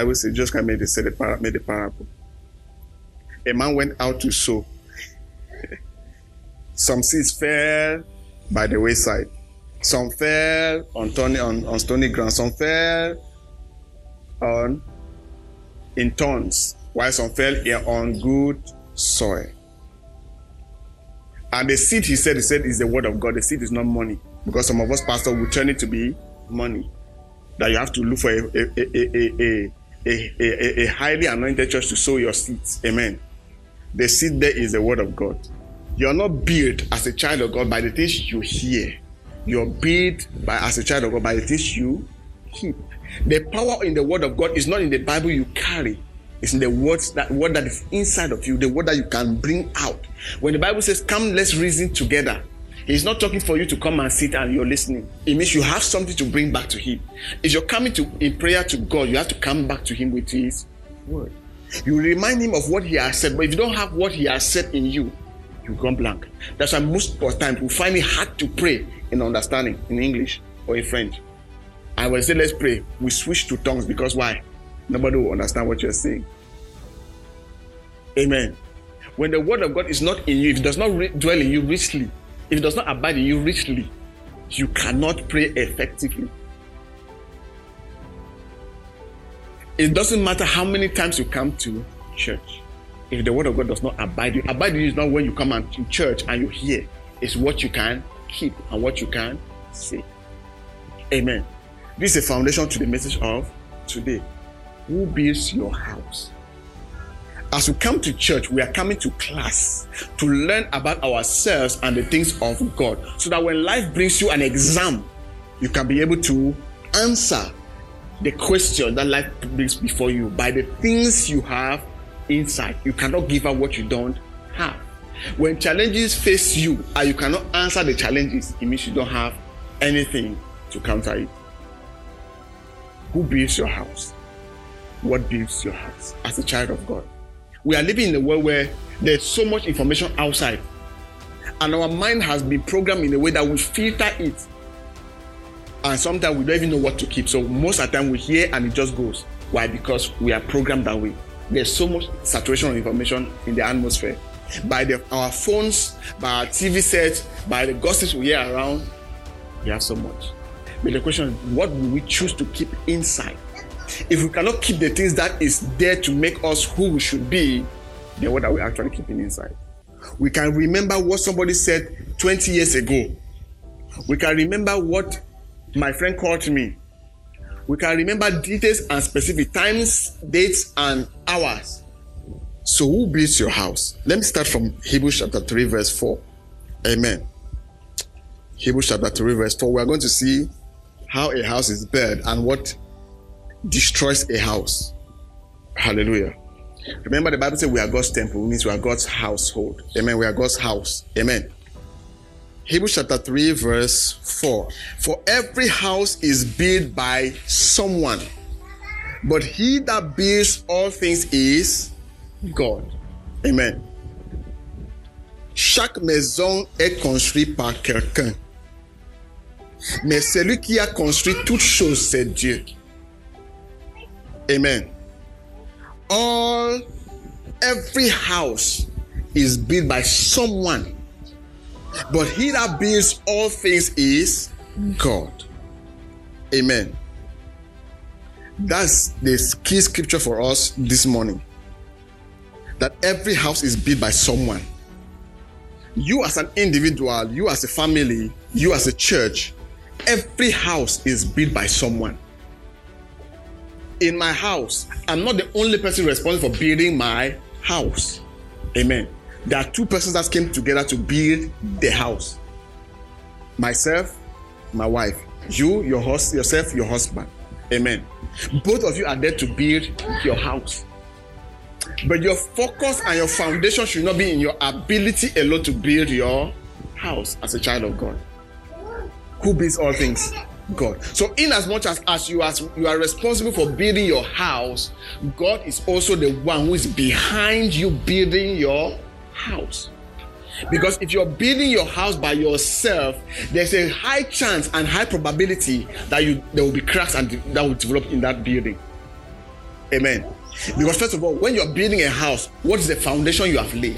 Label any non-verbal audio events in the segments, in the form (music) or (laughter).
Bible says, just of made the, say the, made the parable. A man went out to sow. Some seeds fell by the wayside. Some fell on, stony, on, on stony ground. Some fell on in thorns, while some fell here on good soil. And the seed, he said, he said, is the word of God. The seed is not money. Because some of us pastors will turn it to be money. That you have to look for a, a, a, a, a, a highly anointed church to sow your seeds. Amen. The seed there is the word of God. You're not built as a child of God by the things you hear. You're built by as a child of God by the things you keep. The power in the word of God is not in the Bible you carry. It's in the words that word that is inside of you, the word that you can bring out. When the Bible says, Come, let's reason together. He's not talking for you to come and sit and you're listening. It means you have something to bring back to him. If you're coming to in prayer to God, you have to come back to him with his word. You remind him of what he has said, but if you don't have what he has said in you, you go blank. That's why most of the time we find it hard to pray in understanding in English or in French. I will say let's pray, we switch to tongues because why? Nobody will understand what you're saying. Amen. When the word of God is not in you, if it does not re- dwell in you richly, if it does not abide in you richly, you cannot pray effectively. It doesn't matter how many times you come to church. If the word of God does not abide you, abide you is not when you come to church and you hear. It's what you can keep and what you can say. Amen. This is a foundation to the message of today. Who builds your house? As we come to church, we are coming to class to learn about ourselves and the things of God so that when life brings you an exam, you can be able to answer the question that life brings before you by the things you have inside. You cannot give out what you don't have. When challenges face you and you cannot answer the challenges, it means you don't have anything to counter it. Who builds your house? What builds your house as a child of God? We are living in a world where there's so much information outside, and our mind has been programmed in a way that we filter it. And sometimes we don't even know what to keep. So most of the time we hear and it just goes. Why? Because we are programmed that way. There's so much saturation of information in the atmosphere. By the, our phones, by our TV sets, by the gossips we hear around, we have so much. But the question is, what will we choose to keep inside? If we cannot keep the things that is there to make us who we should be, then what are we actually keeping inside? We can remember what somebody said 20 years ago. We can remember what my friend called me. We can remember details and specific times, dates, and hours. So, who builds your house? Let me start from Hebrews chapter 3, verse 4. Amen. Hebrews chapter 3, verse 4. We are going to see how a house is built and what destroys a house. Hallelujah. Remember, the Bible says we are God's temple, means we are God's household. Amen. We are God's house. Amen. Hebrews chapter 3, verse 4. For every house is built by someone, but he that builds all things is God. Amen. Chaque maison est construite par quelqu'un. Mais celui qui a construit toute chose, c'est Dieu. Amen. All, every house is built by someone, but he that builds all things is God. Amen. That's the key scripture for us this morning. That every house is built by someone. You, as an individual, you, as a family, you, as a church, every house is built by someone in my house, I'm not the only person responsible for building my house. Amen. There are two persons that came together to build the house myself, my wife. You, your host, yourself, your husband. Amen. Both of you are there to build your house. But your focus and your foundation should not be in your ability alone to build your house as a child of God. Who builds all things? God. So, in as much as, as you as you are responsible for building your house, God is also the one who is behind you building your house. Because if you're building your house by yourself, there's a high chance and high probability that you there will be cracks and that will develop in that building. Amen. Because first of all, when you're building a house, what is the foundation you have laid?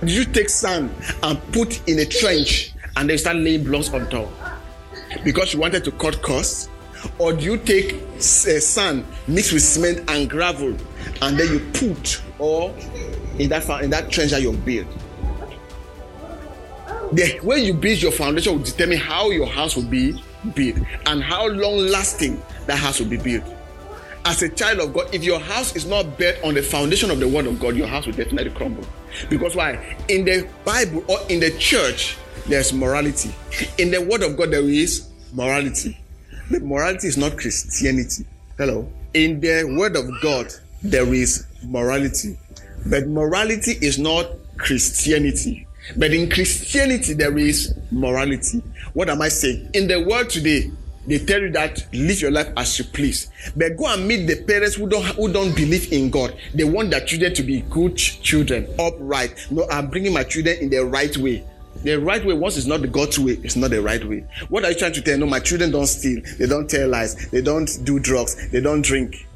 Did (laughs) you take sand and put in a trench and then start laying blocks on top? Because you wanted to cut costs? Or do you take uh, sand mixed with cement and gravel and then you put or in that in that trench that you build? The way you build your foundation will determine how your house will be built and how long lasting that house will be built as a child of God, if your house is not built on the foundation of the word of God, your house will definitely crumble. Because why? In the Bible or in the church, there's morality. In the word of God, there is morality. But morality is not Christianity. Hello. In the word of God, there is morality. But morality is not Christianity. But in Christianity, there is morality. What am I saying? In the world today, they tell you that live your life as you please but go and meet the parents who don't who don't believe in god they want their children to be good children upright no i'm bringing my children in the right way the right way once it's not the god's way it's not the right way. What are you trying to tell? No my children don't steal. They don't tell lies. They don't do drugs. They don't drink.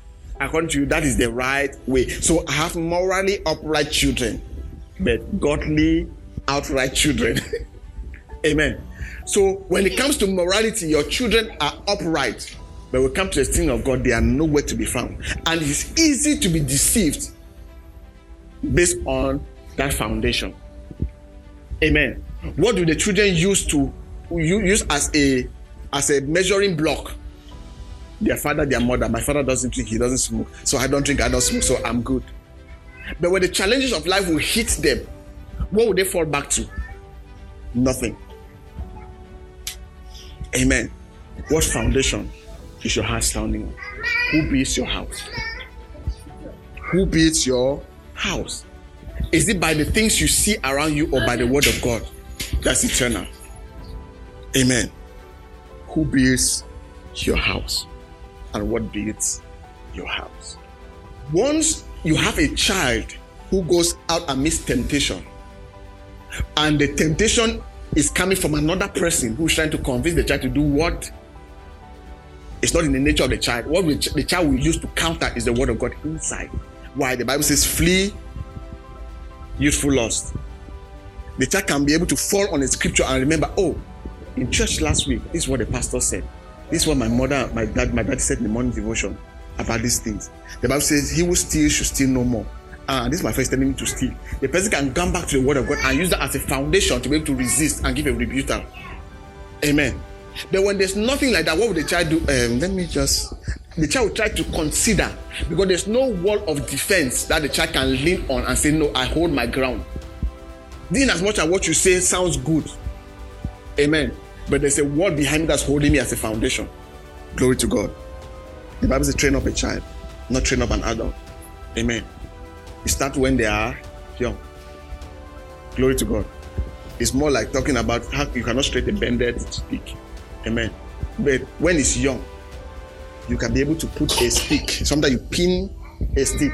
According to you that is the right way. So i have morally upright children but godly outright children. (laughs) Amen. So when it comes to morality, your children are upright. But when it comes to the thing of God, they are nowhere to be found. And it's easy to be deceived based on that foundation. Amen. What do the children use to use as a as a measuring block? Their father, their mother. My father doesn't drink, he doesn't smoke. So I don't drink, I don't smoke, so I'm good. But when the challenges of life will hit them, what will they fall back to? Nothing. Amen. What foundation is your heart standing on? Who builds your house? Who builds your house? Is it by the things you see around you or by the word of God? That's eternal. Amen. Who builds your house? And what builds your house? Once you have a child who goes out amidst temptation, and the temptation is coming from another person who's trying to convince the child to do what it's not in the nature of the child. What the child will use to counter is the word of God inside. Why? The Bible says, flee youthful lust. The child can be able to fall on the scripture and remember, oh, in church last week, this is what the pastor said. This is what my mother, my dad, my dad said in the morning devotion about these things. The Bible says, He who steals should steal no more ah, this is my first telling me to steal. The person can come back to the word of God and use that as a foundation to be able to resist and give a rebuttal. Amen. But when there's nothing like that, what would the child do? Um, let me just. The child will try to consider because there's no wall of defense that the child can lean on and say, No, I hold my ground. Then, as much as what you say sounds good, amen. But there's a wall behind me that's holding me as a foundation. Glory to God. The Bible says, train up a child, not train up an adult. Amen. It starts when they are young. Glory to God. It's more like talking about how you cannot straight a bended stick. Amen. But when it's young, you can be able to put a stick. Sometimes you pin a stick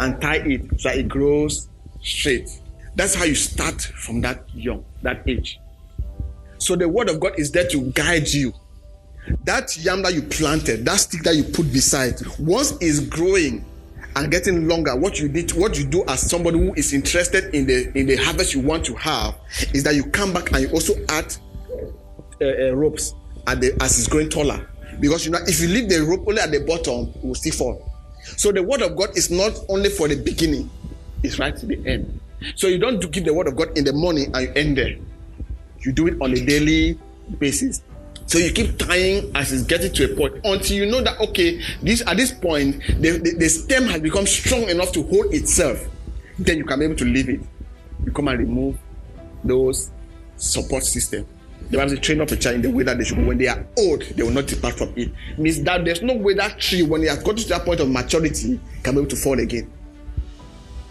and tie it so it grows straight. That's how you start from that young, that age. So the word of God is there to guide you. That yam that you planted, that stick that you put beside, once it's growing, and getting longer what you need what you do as somebody who is interested in the in the harvest you want to have is that you come back and you also add uh, uh, ropes at the as it's growing taller because you know if you leave the rope only at the bottom it will still fall so the word of god is not only for the beginning it's right to the end so you don't give the word of god in the morning and you end there you do it on a daily basis so you keep tying as it's getting to a point until you know that okay, this at this point the, the, the stem has become strong enough to hold itself. Then you can be able to leave it. You come and remove those support system. The Bible says, train up a child in the way that they should go. When they are old, they will not depart from it. Means that there's no way that tree, when it has got to that point of maturity, can be able to fall again.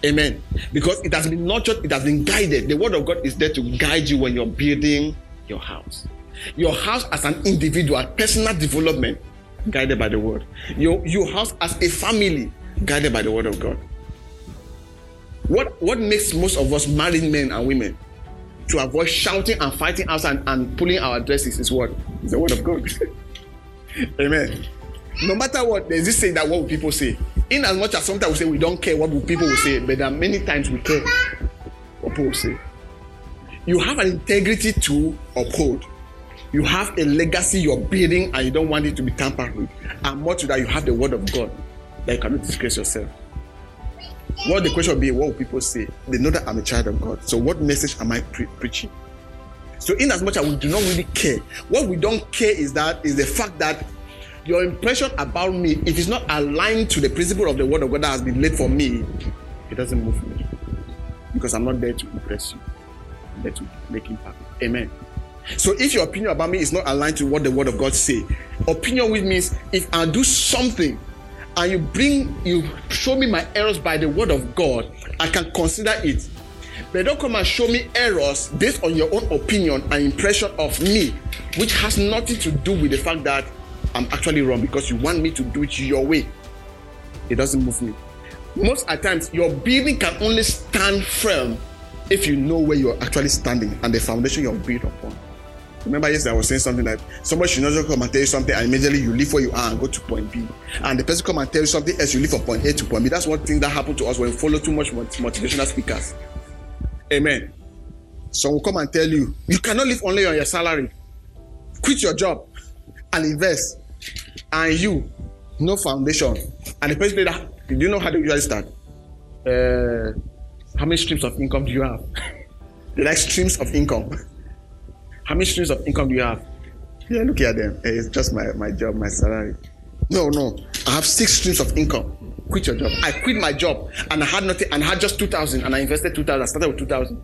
Amen. Because it has been nurtured, it has been guided. The word of God is there to guide you when you're building your house. Your house as an individual, personal development, guided by the word. Your, your house as a family, guided by the word of God. What, what makes most of us married men and women to avoid shouting and fighting outside and, and pulling our dresses is what? Is the word of God. (laughs) Amen. no matter what, there's this saying that what will people say? In as much as sometimes we say we don't care what will people will say, but there many times we care what people will say. You have an integrity to uphold. You have a legacy you're building and you don't want it to be tampered with. And more to that, you have the word of God that you cannot disgrace yourself. What the question will be, what will people say? They know that I'm a child of God. So, what message am I pre- preaching? So, in as much as we do not really care, what we don't care is that is the fact that your impression about me, if it's not aligned to the principle of the word of God that has been laid for me, it doesn't move me. Because I'm not there to impress you. I'm there to make impact. Amen. So if your opinion about me is not aligned to what the word of God say, opinion with means if I do something and you bring you show me my errors by the word of God, I can consider it. But don't come and show me errors based on your own opinion and impression of me, which has nothing to do with the fact that I'm actually wrong because you want me to do it your way. It doesn't move me. Most at times, your building can only stand firm if you know where you're actually standing and the foundation you're built upon. Remember, yesterday I was saying something that somebody should not just come and tell you something and immediately you leave where you are and go to point B. And the person come and tell you something else, you leave from point A to point B. That's one thing that happened to us when we follow too much motivational speakers. Amen. So will come and tell you, you cannot live only on your salary. Quit your job and invest. And you, no foundation. And the person that, do you know how they usually start? Uh, how many streams of income do you have? (laughs) like streams of income. How many streams of income do you have? Yeah, look at them. Eh, it's just my, my job, my salary. No, no. I have six streams of income. Quit your job. I quit my job and I had nothing and I had just 2000 and I invested 2000. I started with 2000.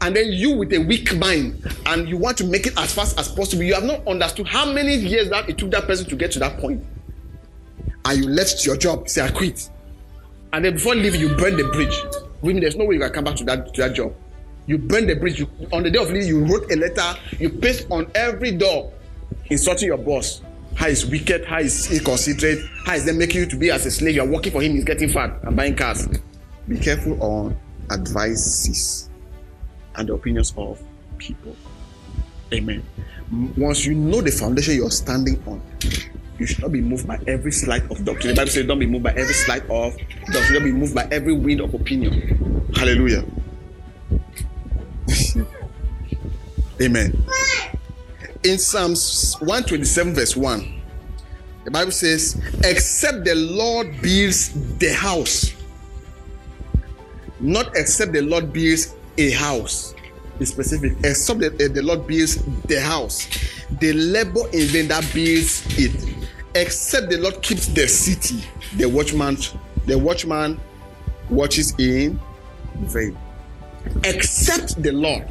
And then you with a weak mind and you want to make it as fast as possible. You have not understood how many years that it took that person to get to that point. And you left your job, say I quit. And then before leaving, you burn the bridge. With there's no way you can come back to that, to that job. You burn the bridge. You, on the day of leaving, you wrote a letter. You paste on every door, insulting your boss. How is wicked? How is inconsiderate? How is they making you to be as a slave? You are working for him. He's getting fat and buying cars. Be careful on advices and the opinions of people. Amen. Once you know the foundation you're standing on, you should not be moved by every sleight of doctrine. The Bible says, "Don't be moved by every sleight of doctrine. Don't be moved by every wind of opinion." Hallelujah. Amen. In Psalms 127, verse 1, the Bible says, Except the Lord builds the house, not except the Lord builds a house. Be specific. Except the, eh, the Lord builds the house, the labor in vain that builds it. Except the Lord keeps the city, the watchman, the watchman watches in vain. Except the Lord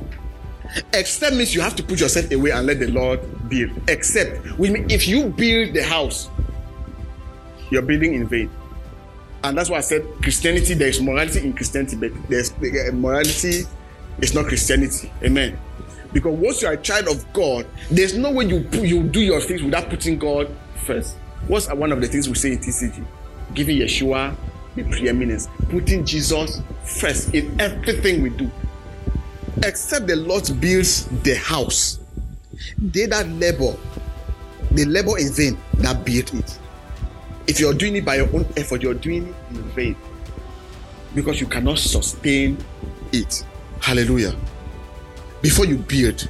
Except means you have to put yourself away and let the Lord build. Except, which means if you build the house, you're building in vain. And that's why I said Christianity, there is morality in Christianity, but there's uh, morality is not Christianity. Amen. Because once you're a child of God, there's no way you you do your things without putting God first. What's one of the things we say in TCG? Giving Yeshua the preeminence, putting Jesus first in everything we do except the Lord builds the house, they that labor, they labor in vain that build it. If you're doing it by your own effort, you're doing it in vain because you cannot sustain it. Hallelujah. Before you build,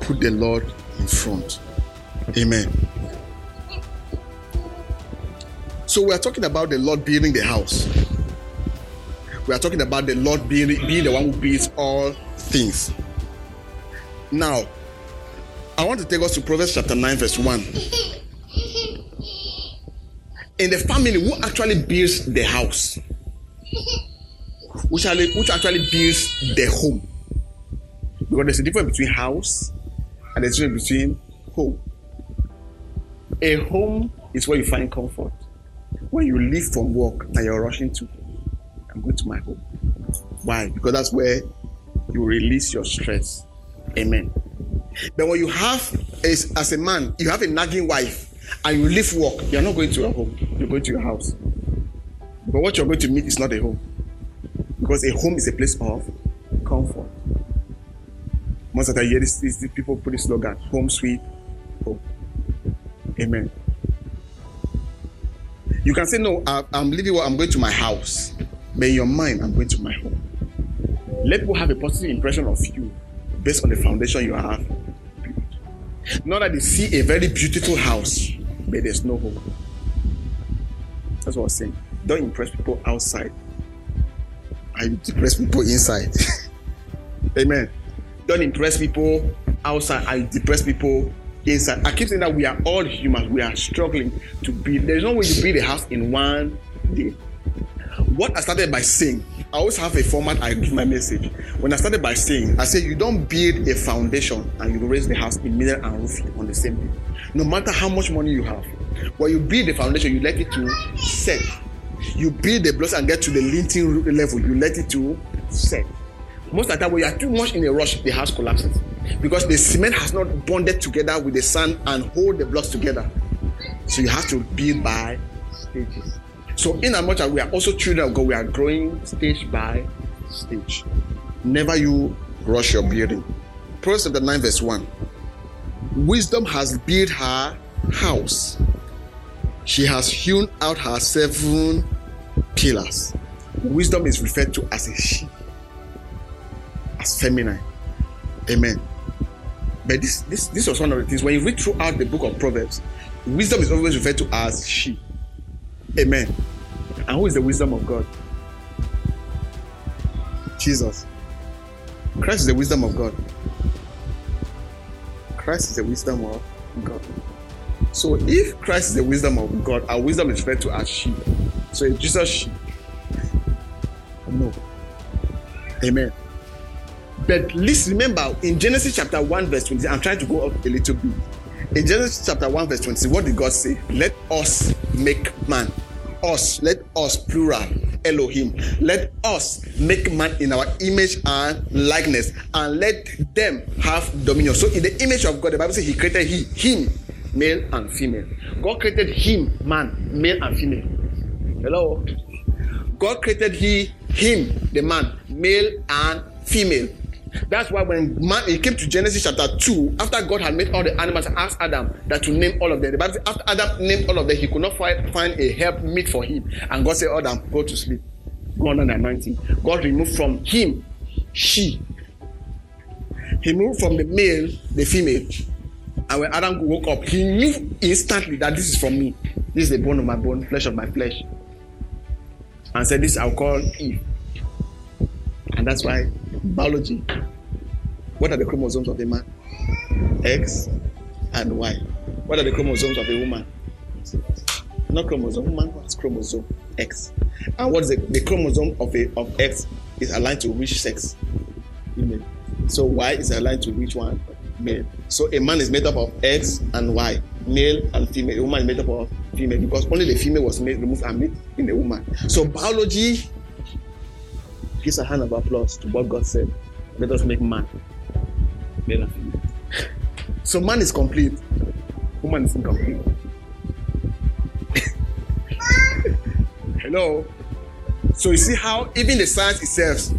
put the Lord in front. Amen. So we are talking about the Lord building the house. We are talking about the Lord being, being the one who builds all things. Now, I want to take us to Proverbs chapter 9, verse 1. In the family, who actually builds the house? Which actually, which actually builds the home? Because there's a difference between house and there's a difference between home. A home is where you find comfort. When you leave from work and you're rushing to, I'm going to my home. Why? Because that's where you release your stress. Amen. But when you have, as, as a man, you have a nagging wife and you leave work, you're not going to your home, you're going to your house. But what you're going to meet is not a home. Because a home is a place of comfort. Most of the year, this, this, people put this slogan home sweet home. Amen. You can say, No, I, am leaving I'm going to my house. But in your mind, I'm going to my home. Let people have a positive impression of you based on the foundation you have. Not that they see a very beautiful house, but there's no home. That's what I'm saying. Don't impress people outside. I impress people inside. (laughs) Amen. Don't impress people outside. I depress people inside. I keep saying that we are all humans. We are struggling to build. There's no way you build a house in one day. What I started by saying, I always have a format I give my message. When I started by saying, I say you don't build a foundation and you raise the house in middle and roof on the same day. No matter how much money you have, when you build the foundation, you let it to set. You build the blocks and get to the lintel level, you let it to set. Most of the time, when you are too much in a rush, the house collapses because the cement has not bonded together with the sand and hold the blocks together. So you have to build by stages. So, in as much as we are also children of God, we are growing stage by stage. Never you rush your building. Proverbs chapter 9, verse 1. Wisdom has built her house. She has hewn out her seven pillars. Wisdom is referred to as a she, as feminine. Amen. But this, this, this was one of the things when you read throughout the book of Proverbs, wisdom is always referred to as she. Amen. And who is the wisdom of God? Jesus. Christ is the wisdom of God. Christ is the wisdom of God. So if Christ is the wisdom of God, our wisdom is referred to as sheep. So is Jesus she? No. Amen. But please remember in Genesis chapter 1, verse 20, I'm trying to go up a little bit. In Genesis chapter 1, verse 20, what did God say? Let us make man. Us, let us, plural, Elohim. Let us make man in our image and likeness, and let them have dominion. So, in the image of God, the Bible says He created He, Him, male and female. God created Him, man, male and female. Hello? God created He, Him, the man, male and female. That's why when man he came to Genesis chapter 2, after God had made all the animals asked Adam that to name all of them. The Bible says after Adam named all of them, he could not find, find a help meet for him. And God said, Adam, go to sleep. Go on the anointing. God removed from him she. He moved from the male, the female. And when Adam woke up, he knew instantly that this is from me. This is the bone of my bone, flesh of my flesh. And said, This I'll call Eve. And that's why biology. What are the chromosomes of a man? X and Y. What are the chromosomes of a woman? Not chromosome. Woman has chromosome X. And what is the, the chromosome of a of X is aligned to which sex? Female. So Y is aligned to which one? Male. So a man is made up of X and Y, male and female. A woman is made up of female because only the female was made, removed and made in the woman. So biology gives a hand of applause to what God said. Let us make man. Male and female. So man is complete. Woman is incomplete. (laughs) Hello. So you see how even the science itself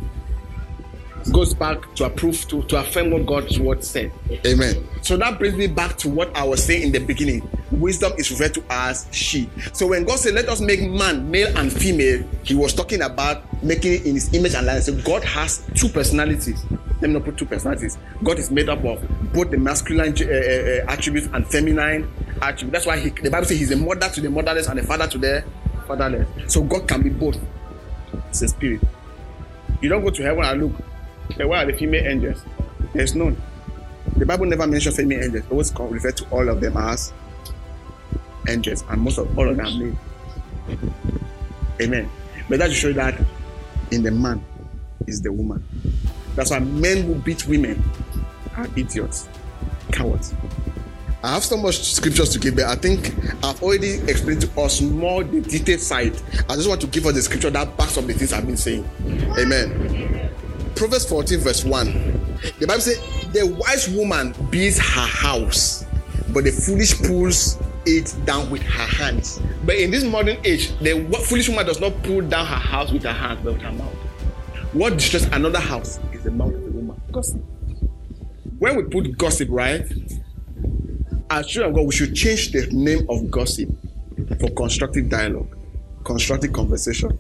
goes back to approve to, to affirm what God's word said. Amen. So that brings me back to what I was saying in the beginning. Wisdom is referred to as she. So when God said, Let us make man, male and female, he was talking about making it in his image and likeness. So God has two personalities. Let me not put two personalities. God is made up of both the masculine uh, uh, attributes and feminine attributes. That's why he, the Bible says he's a mother to the motherless and a father to the fatherless. So God can be both. It's a spirit. You don't go to heaven and look Okay, where are the female angels? There's none. The Bible never mentions female angels. It always referred to all of them as angels, and most of all of them male. Amen. But that show that in the man is the woman. That's why men who beat women are idiots, cowards. I have so much scriptures to give, but I think I've already explained to us more the detailed side. I just want to give us the scripture that backs up the things I've been saying. Amen. Proverbs 14, verse 1. The Bible says, The wise woman builds her house, but the foolish pulls it down with her hands. But in this modern age, the foolish woman does not pull down her house with her hands, but with her mouth. What destroys another house is the mouth of the woman. Gossip. When we put gossip, right? As children of God, we should change the name of gossip for constructive dialogue. constructive conversation.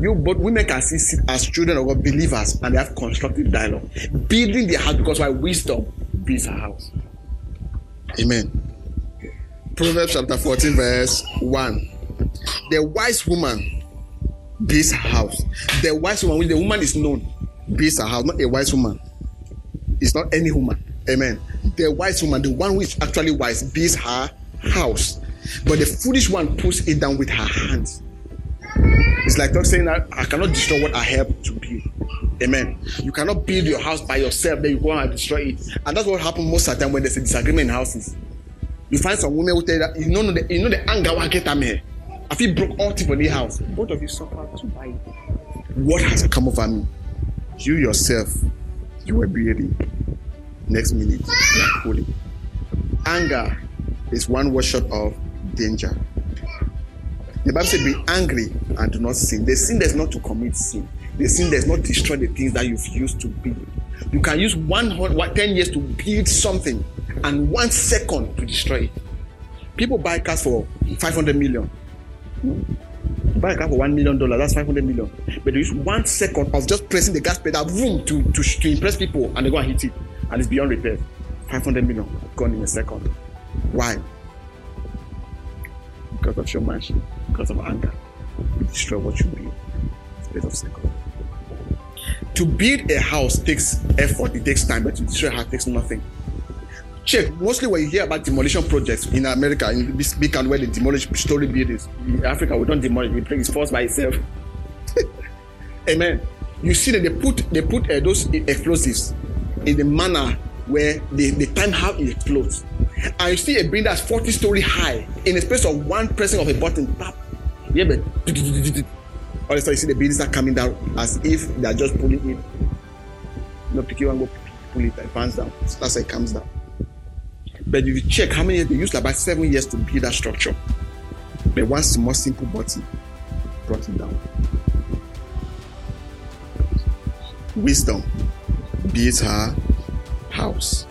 You both women can see as children of God, believers, and they have constructive dialogue. Building their house because why wisdom builds a house. Amen. Proverbs chapter 14, verse 1. The wise woman builds house. The wise woman, when the woman is known, builds her house, not a wise woman. It's not any woman. Amen. The wise woman, the one who is actually wise, builds her house. But the foolish one puts it down with her hands. It's like saying that I cannot destroy what I help to build. Amen. You cannot build your house by yourself, then you go and destroy it. And that's what happens most of the time when there's a disagreement in houses. You find some women who tell you that you know the you know the anger will get them here. I feel broke all for the house. Both of you suffer to buy What has come over me? You yourself, you were building. Next minute, you are falling. Anger is one word short of danger. The Bible says, Be angry and do not sin. The sin is not to commit sin. The sin does not destroy the things that you've used to build. You can use one, 10 years to build something and one second to destroy it. People buy cars for 500 million. buy a car for one million dollars, that's 500 million. But they use one second of just pressing the gas pedal, boom, to, to, to impress people, and they go and hit it, and it's beyond repair. 500 million gone in a second. Why? Because of showmanship, because of anger. You destroy what you build. Space of second. To build a house takes effort, it takes time, but to destroy a house takes nothing. Check, mostly when you hear about demolition projects in America, in this big and where they demolish story buildings. In Africa, we don't demolish, we it's forced by itself. (laughs) Amen. You see that they put they put uh, those explosives in the manner where they, the time how it explodes. And you see a building that's 40 story high in a space of one pressing of a button, tap. Yeah, but all of a sudden you see the buildings are coming down as if they are just pulling it. No, pick you and go pull it, it bounce down. That's how it comes down. But if you check how many years they used about seven years to build that structure. But one small simple button brought it down. Wisdom builds her house.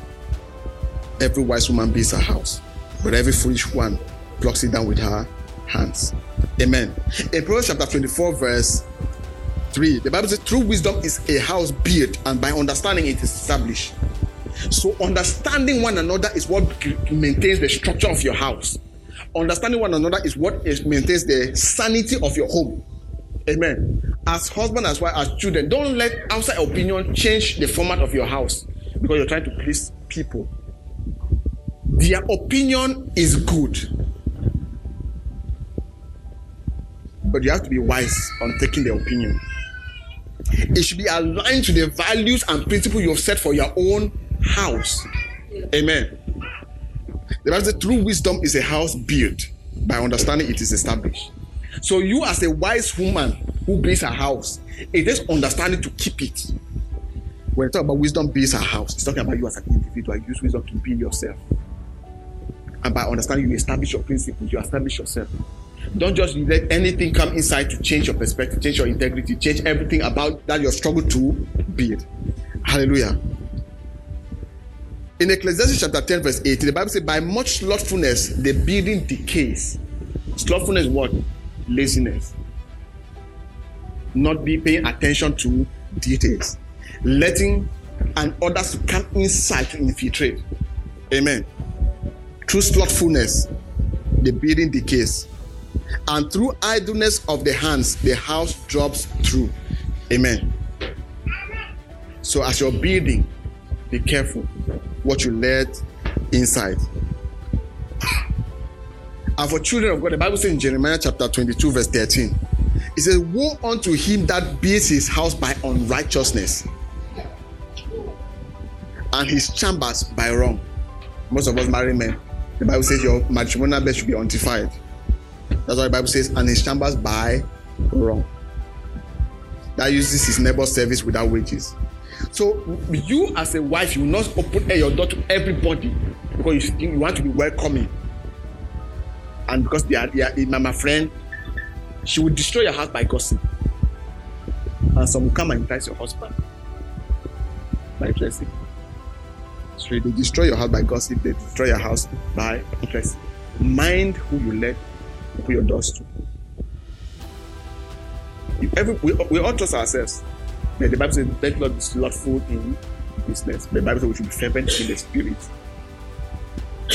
Every wise woman builds her house, but every foolish one plucks it down with her hands. Amen. In Proverbs chapter 24, verse 3, the Bible says, True wisdom is a house built, and by understanding it is established. So, understanding one another is what maintains the structure of your house. Understanding one another is what is, maintains the sanity of your home. Amen. As husband, as wife, as children, don't let outside opinion change the format of your house because you're trying to please people. Their opinion is good, but you have to be wise on taking their opinion. It should be aligned to the values and principles you have set for your own house. Amen. The Bible says true wisdom is a house built by understanding it is established. So you as a wise woman who builds a house, it is understanding to keep it. When you talk about wisdom builds a house, it's talking about you as an individual. Use wisdom to build yourself. And by understanding, you establish your principles, you establish yourself. Don't just let anything come inside to change your perspective, change your integrity, change everything about that you're struggling to build. Hallelujah. In Ecclesiastes chapter 10, verse 8, the Bible says, By much slothfulness, the building decays. Slothfulness what? Laziness. Not be paying attention to details. Letting and others come inside to infiltrate. Amen. Through slothfulness, the building decays. And through idleness of the hands, the house drops through. Amen. So as you're building, be careful what you let inside. And for children of God, the Bible says in Jeremiah chapter 22, verse 13, it says, Woe unto him that builds his house by unrighteousness and his chambers by wrong. Most of us married men, the Bible says your matrimonial bed should be undefiled. That's why the Bible says, and his chambers by wrong. That uses his neighbor's service without wages. So you as a wife, you will not open eh, your door to everybody because you, you want to be welcoming. And because they are, they are my friend, she will destroy your house by gossip. And some will come and entice your husband by dressing. So they destroy your house by gossip, they destroy your house by dressing. Mind who you let open your doors to. every we, we all trust ourselves. The Bible says, "Let not be slothful in business." The Bible says we should be fervent in the spirit.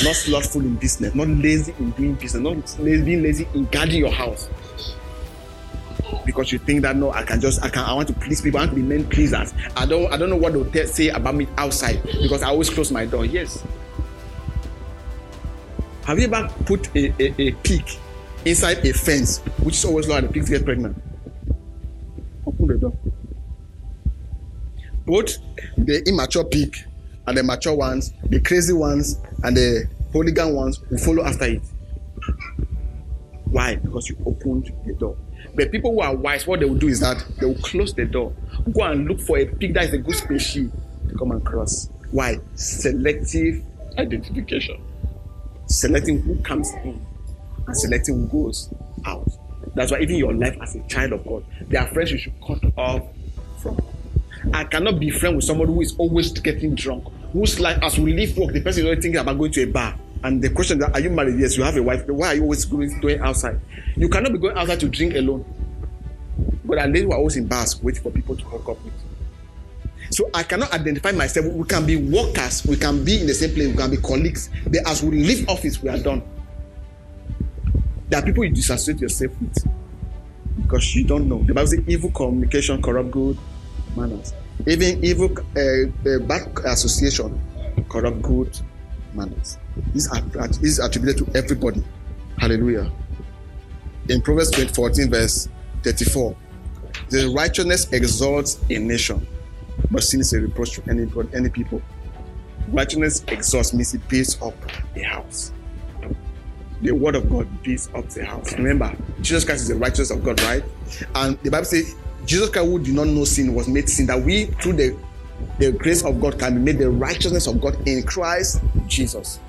Not slothful in business, not lazy in doing business, not lazy, being lazy in guarding your house. Because you think that no, I can just I can I want to please people, I want to be men pleasers. I don't I don't know what they'll say about me outside because I always close my door. Yes. Have you ever put a, a, a pig inside a fence, which is always locked, and the pigs get pregnant? Open the door. Both the immature pig and the mature ones, the crazy ones and the hooligan ones will follow after it. Why? Because you opened the door. But people who are wise, what they will do is that they will close the door, go and look for a pig that is a good species to come and cross. Why? Selective identification. Selecting who comes in and selecting who goes out. That's why even your life as a child of God, there are friends you should cut off from. I cannot be friend with somebody who is always getting drunk, who's like as we leave work, the person is already thinking about going to a bar. And the question that are you married? Yes, you have a wife. Why are you always going, going outside? You cannot be going outside to drink alone. But at least we're always in bars waiting for people to hook up with. So I cannot identify myself. We can be workers, we can be in the same place, we can be colleagues. But as we leave office, we are done. There are people you disassociate yourself with because you don't know. The Bible says evil communication corrupt good manners. Even evil uh, uh, bad association corrupt good manners. This, is attributed to everybody. Hallelujah. In Proverbs 14, verse 34, the righteousness exalts a nation, but sin is a reproach to any, any people. Righteousness exalts means it builds up a house. The word of God builds up the house. Remember, Jesus Christ is the righteousness of God, right? And the Bible says, Jesus Christ, who did not know sin, was made sin, that we, through the, the grace of God, can be made the righteousness of God in Christ Jesus.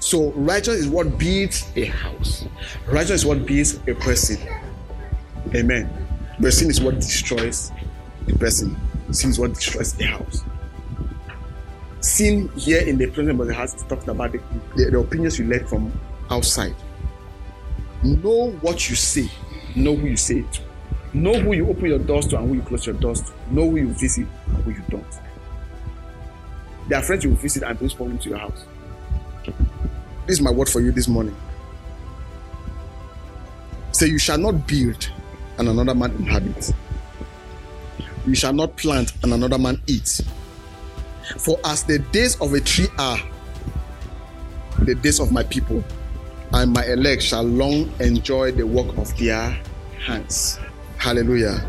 So righteousness is what builds a house. righteousness is what builds a person. Amen. But sin is what destroys a person. Sin is what destroys a house. Sin here in the presence of the house is talking about the, the, the opinions you let from outside. Know what you say. Know who you say it to. Know who you open your doors to and who you close your doors to. Know who you visit and who you don't. There are friends you will visit and bring problem to your house. This is my word for you this morning. Say, you shall not build and another man inhabit. You shall not plant and another man eat. For as the days of a tree are, the days of my people, and my elect shall long enjoy the work of their hands. Hallelujah.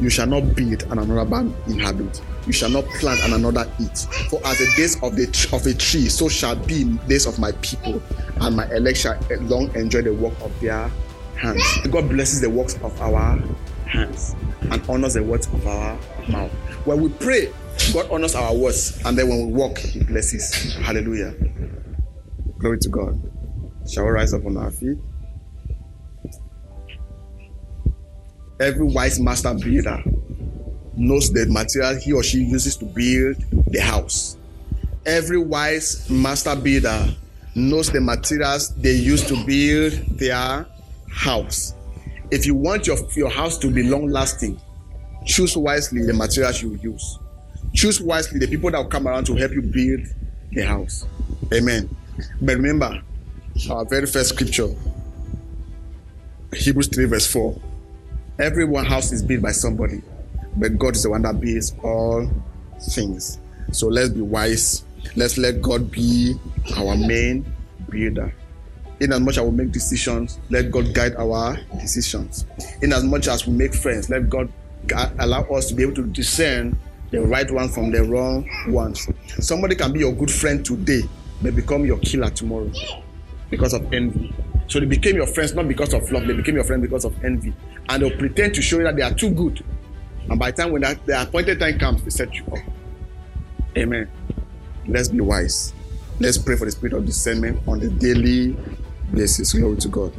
You shall not build and another man inhabit you shall not plant and another eat. For as the days of the of a tree, so shall be days of my people, and my elect shall eh, long enjoy the work of their hands. God blesses the works of our hands and honors the words of our mouth. When we pray, God honors our words, and then when we walk, He blesses. Hallelujah. Glory to God. Shall we rise up on our feet? Every wise master builder knows the material he or she uses to build the house. Every wise master builder knows the materials they use to build their house. If you want your, your house to be long lasting, choose wisely the materials you use. Choose wisely the people that will come around to help you build the house. Amen. But remember, our very first scripture, Hebrews 3, verse 4. Every one house is built by somebody but God is the one that builds all things. So let's be wise. Let's let God be our main builder. In as much as we make decisions, let God guide our decisions. In as much as we make friends, let God allow us to be able to discern the right one from the wrong ones. Somebody can be your good friend today, but become your killer tomorrow because of envy. So they became your friends not because of love, they became your friend because of envy. And they'll pretend to show you that they are too good and by the time when that, the appointed time comes, they set you up. Amen. Let's be wise. Let's pray for the spirit of discernment on the daily basis. Glory to God.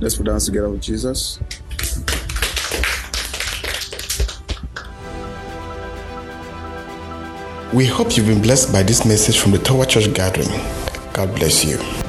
Let's put hands together with Jesus. We hope you've been blessed by this message from the Tower Church Gathering. God bless you.